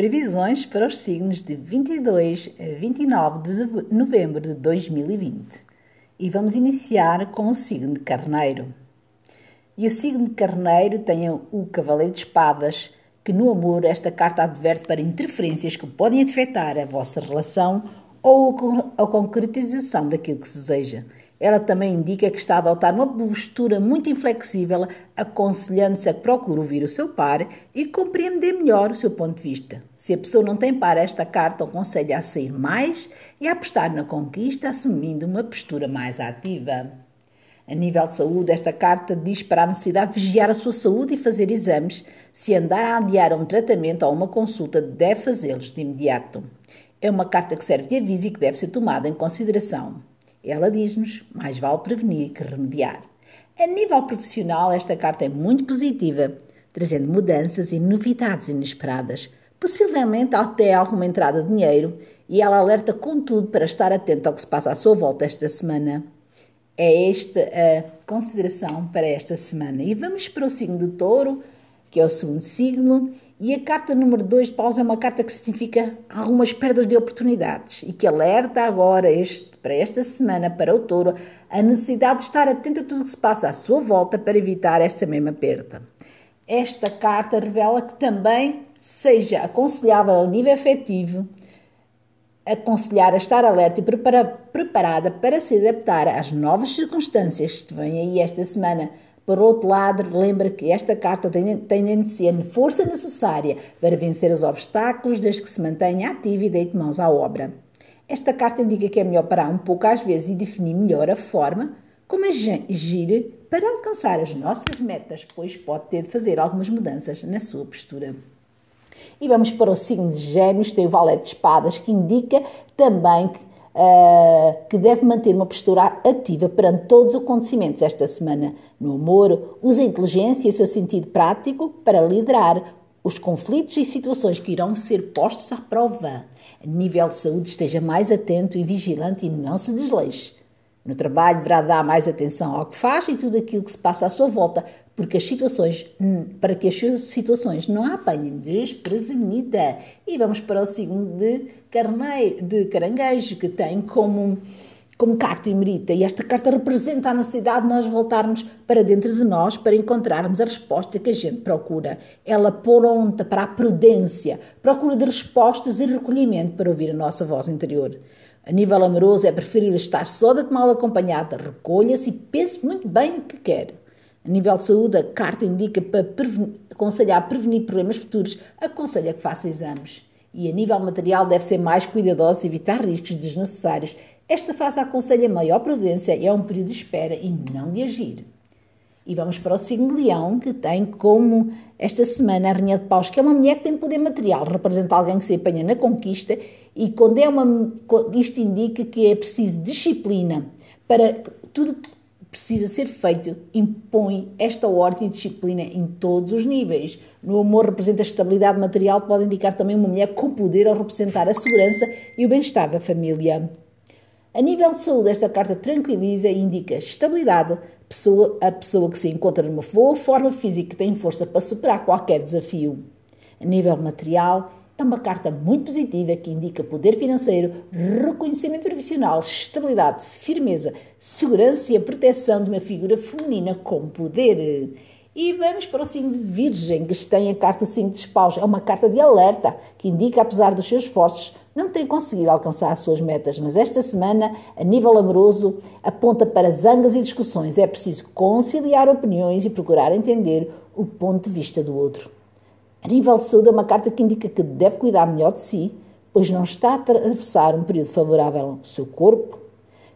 Previsões para os signos de 22 a 29 de novembro de 2020. E vamos iniciar com o signo de Carneiro. E o signo de Carneiro tem o Cavaleiro de Espadas, que no amor esta carta adverte para interferências que podem afetar a vossa relação ou a concretização daquilo que se deseja. Ela também indica que está a adotar uma postura muito inflexível, aconselhando-se a que procure ouvir o seu par e compreender melhor o seu ponto de vista. Se a pessoa não tem par, esta carta aconselha a sair mais e a apostar na conquista, assumindo uma postura mais ativa. A nível de saúde, esta carta diz para a necessidade de vigiar a sua saúde e fazer exames. Se andar a adiar um tratamento ou uma consulta, deve fazê-los de imediato. É uma carta que serve de aviso e que deve ser tomada em consideração. Ela diz-nos: mais vale prevenir que remediar. A nível profissional, esta carta é muito positiva, trazendo mudanças e novidades inesperadas, possivelmente até alguma entrada de dinheiro, e ela alerta, contudo, para estar atento ao que se passa à sua volta esta semana. É esta a consideração para esta semana. E vamos para o signo do touro, que é o segundo signo, e a carta número 2 de Paus é uma carta que significa algumas perdas de oportunidades e que alerta agora este, para esta semana, para o touro, a necessidade de estar atento a tudo o que se passa à sua volta para evitar esta mesma perda. Esta carta revela que também seja aconselhável ao nível efetivo aconselhar a estar alerta e prepara, preparada para se adaptar às novas circunstâncias que vêm aí esta semana por outro lado, lembra que esta carta tem, tem de ser a força necessária para vencer os obstáculos, desde que se mantenha ativa e deite mãos à obra. Esta carta indica que é melhor parar um pouco às vezes e definir melhor a forma como agir para alcançar as nossas metas, pois pode ter de fazer algumas mudanças na sua postura. E vamos para o signo de Gêmeos, tem o Valete de Espadas, que indica também que uh, que deve manter uma postura ativa perante todos os acontecimentos esta semana. No amor, use a inteligência e o seu sentido prático para liderar os conflitos e situações que irão ser postos à prova. A nível de saúde, esteja mais atento e vigilante e não se desleixe. No trabalho, deverá dar mais atenção ao que faz e tudo aquilo que se passa à sua volta, porque as situações, para que as situações não a apanhem desprevenida. E vamos para o signo de, carneiro, de caranguejo, que tem como, como carta emerita. E esta carta representa a necessidade de nós voltarmos para dentro de nós para encontrarmos a resposta que a gente procura. Ela pronta para a prudência, procura de respostas e recolhimento para ouvir a nossa voz interior. A nível amoroso, é preferível estar só do que mal acompanhada. Recolha-se e pense muito bem o que quer. A nível de saúde, a carta indica para aconselhar a prevenir problemas futuros, aconselha que faça exames. E a nível material, deve ser mais cuidadoso e evitar riscos desnecessários. Esta fase aconselha maior prudência e é um período de espera e não de agir. E vamos para o signo Leão, que tem como esta semana a Rainha de Paus, que é uma mulher que tem poder material, representa alguém que se empenha na conquista e quando é uma. Isto indica que é preciso disciplina para tudo precisa ser feito impõe esta ordem e disciplina em todos os níveis. No amor representa a estabilidade material, pode indicar também uma mulher com poder ao representar a segurança e o bem-estar da família. A nível de saúde, esta carta tranquiliza e indica estabilidade, pessoa, a pessoa que se encontra numa boa forma física tem força para superar qualquer desafio. A nível material, é uma carta muito positiva que indica poder financeiro, reconhecimento profissional, estabilidade, firmeza, segurança e a proteção de uma figura feminina com poder. E vamos para o signo de Virgem, que tem a carta do de Espaus. É uma carta de alerta que indica, apesar dos seus esforços, não tem conseguido alcançar as suas metas, mas esta semana, a nível amoroso, aponta para zangas e discussões. É preciso conciliar opiniões e procurar entender o ponto de vista do outro. A nível de saúde, é uma carta que indica que deve cuidar melhor de si, pois não está a atravessar um período favorável ao seu corpo,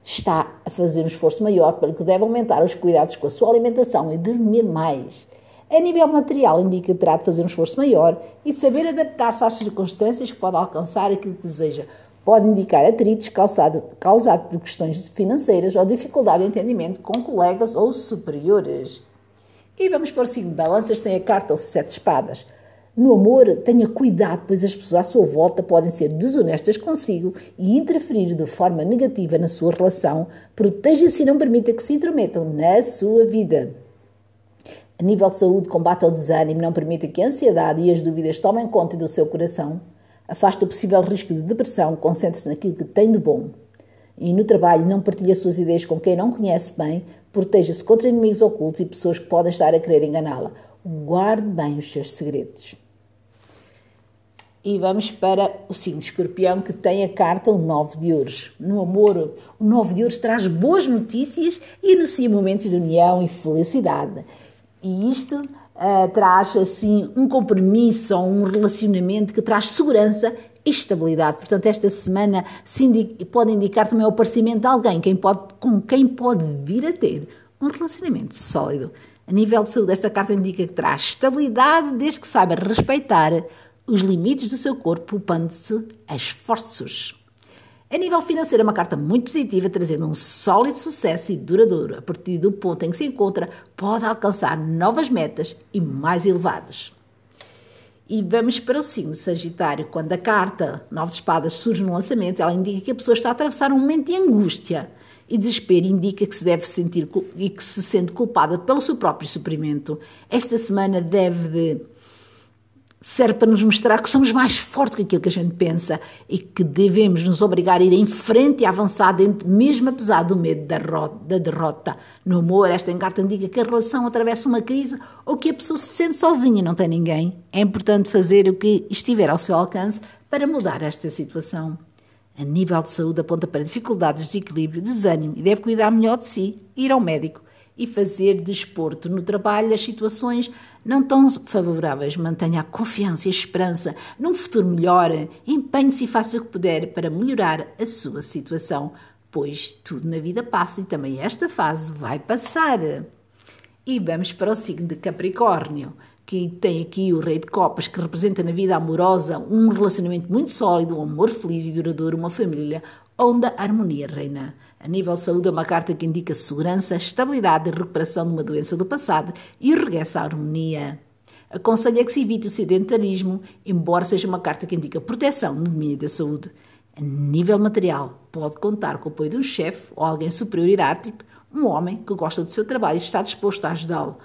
está a fazer um esforço maior, pelo que deve aumentar os cuidados com a sua alimentação e dormir mais. A nível material, indica que terá de fazer um esforço maior e saber adaptar-se às circunstâncias que pode alcançar aquilo que deseja. Pode indicar atritos causados causado por questões financeiras ou dificuldade de entendimento com colegas ou superiores. E vamos para o signo de balanças, tem a carta os sete espadas. No amor, tenha cuidado, pois as pessoas à sua volta podem ser desonestas consigo e interferir de forma negativa na sua relação. Proteja-se e não permita que se intrometam na sua vida. A nível de saúde, combate ao desânimo, não permita que a ansiedade e as dúvidas tomem conta do seu coração. Afasta o possível risco de depressão, concentre-se naquilo que tem de bom. E no trabalho, não partilhe as suas ideias com quem não conhece bem, proteja-se contra inimigos ocultos e pessoas que podem estar a querer enganá-la. Guarde bem os seus segredos. E vamos para o signo de escorpião que tem a carta o Nove de Ouros. No amor, o Nove de Ouros traz boas notícias e anuncia momentos de união e felicidade. E isto uh, traz assim um compromisso ou um relacionamento que traz segurança e estabilidade. Portanto, esta semana indica, pode indicar também o aparecimento de alguém quem pode, com quem pode vir a ter um relacionamento sólido. A nível de saúde, esta carta indica que traz estabilidade desde que saiba respeitar os limites do seu corpo, poupando-se esforços. A nível financeiro, é uma carta muito positiva, trazendo um sólido sucesso e duradouro. A partir do ponto em que se encontra, pode alcançar novas metas e mais elevadas. E vamos para o signo de Sagitário. Quando a carta Nove de Espadas surge no lançamento, ela indica que a pessoa está a atravessar um momento de angústia e desespero indica que se deve sentir e que se sente culpada pelo seu próprio sofrimento. Esta semana deve serve para nos mostrar que somos mais fortes que aquilo que a gente pensa e que devemos nos obrigar a ir em frente e avançar dentro, mesmo apesar do medo da derrota. No amor, esta encarta indica que a relação atravessa uma crise ou que a pessoa se sente sozinha e não tem ninguém. É importante fazer o que estiver ao seu alcance para mudar esta situação. A nível de saúde, aponta para dificuldades, desequilíbrio, desânimo e deve cuidar melhor de si, ir ao médico e fazer desporto. No trabalho, as situações não tão favoráveis. Mantenha a confiança e a esperança num futuro melhor. Empenhe-se e faça o que puder para melhorar a sua situação, pois tudo na vida passa e também esta fase vai passar. E vamos para o signo de Capricórnio, que tem aqui o Rei de Copas, que representa na vida amorosa um relacionamento muito sólido, um amor feliz e duradouro, uma família onde a harmonia reina. A nível de saúde, é uma carta que indica segurança, estabilidade e recuperação de uma doença do passado e o regresso à harmonia. Aconselha que se evite o sedentarismo, embora seja uma carta que indica proteção no domínio da saúde. A nível material, pode contar com o apoio de um chefe ou alguém superior hierárquico, um homem que gosta do seu trabalho e está disposto a ajudá-lo.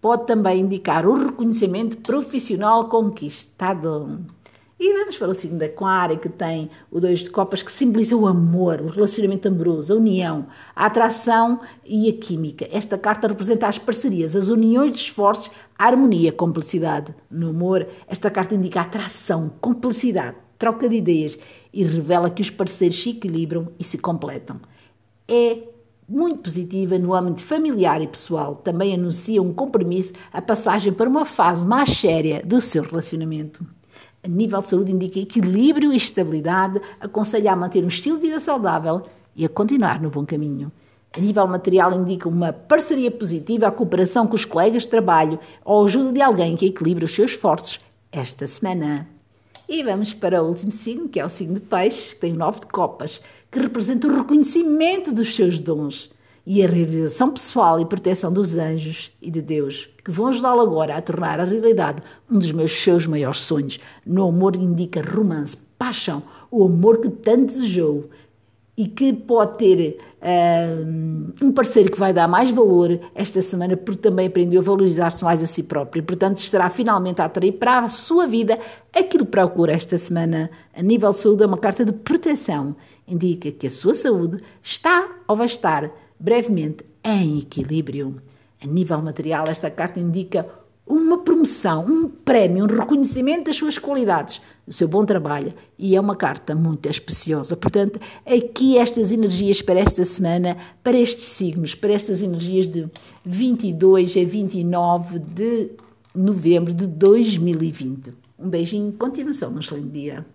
Pode também indicar o reconhecimento profissional conquistado. E vamos para o signo da Aquário, que tem o dois de copas, que simboliza o amor, o relacionamento amoroso, a união, a atração e a química. Esta carta representa as parcerias, as uniões de esforços, a harmonia, a complicidade. No amor, esta carta indica atração, complicidade, troca de ideias e revela que os parceiros se equilibram e se completam. É muito positiva no âmbito familiar e pessoal. Também anuncia um compromisso, a passagem para uma fase mais séria do seu relacionamento a nível de saúde indica equilíbrio e estabilidade, aconselha a manter um estilo de vida saudável e a continuar no bom caminho. A nível material indica uma parceria positiva, a cooperação com os colegas de trabalho ou ajuda de alguém que equilibre os seus esforços esta semana. E vamos para o último signo, que é o signo de peixe, que tem o nove de copas, que representa o reconhecimento dos seus dons e a realização pessoal e proteção dos anjos e de Deus, que vão ajudá-lo agora a tornar a realidade um dos meus seus maiores sonhos. No amor indica romance, paixão, o amor que tanto desejou e que pode ter uh, um parceiro que vai dar mais valor esta semana, porque também aprendeu a valorizar-se mais a si próprio. E, portanto, estará finalmente a atrair para a sua vida aquilo que procura esta semana. A nível de saúde, é uma carta de proteção. Indica que a sua saúde está ou vai estar brevemente em equilíbrio. A nível material, esta carta indica uma promoção, um prémio, um reconhecimento das suas qualidades, do seu bom trabalho e é uma carta muito especiosa. Portanto, aqui estas energias para esta semana, para estes signos, para estas energias de 22 a 29 de novembro de 2020. Um beijinho, continuação num excelente dia.